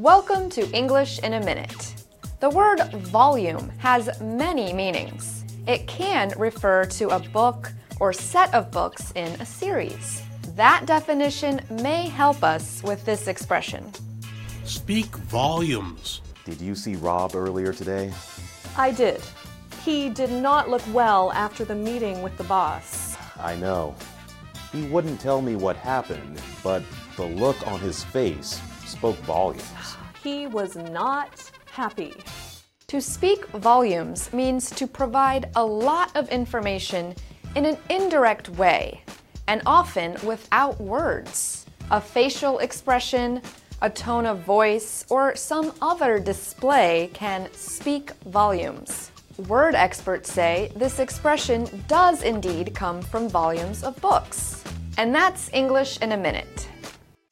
Welcome to English in a Minute. The word volume has many meanings. It can refer to a book or set of books in a series. That definition may help us with this expression. Speak volumes. Did you see Rob earlier today? I did. He did not look well after the meeting with the boss. I know. He wouldn't tell me what happened, but the look on his face spoke volumes. He was not happy. To speak volumes means to provide a lot of information in an indirect way, and often without words. A facial expression, a tone of voice, or some other display can speak volumes. Word experts say this expression does indeed come from volumes of books. And that's English in a minute.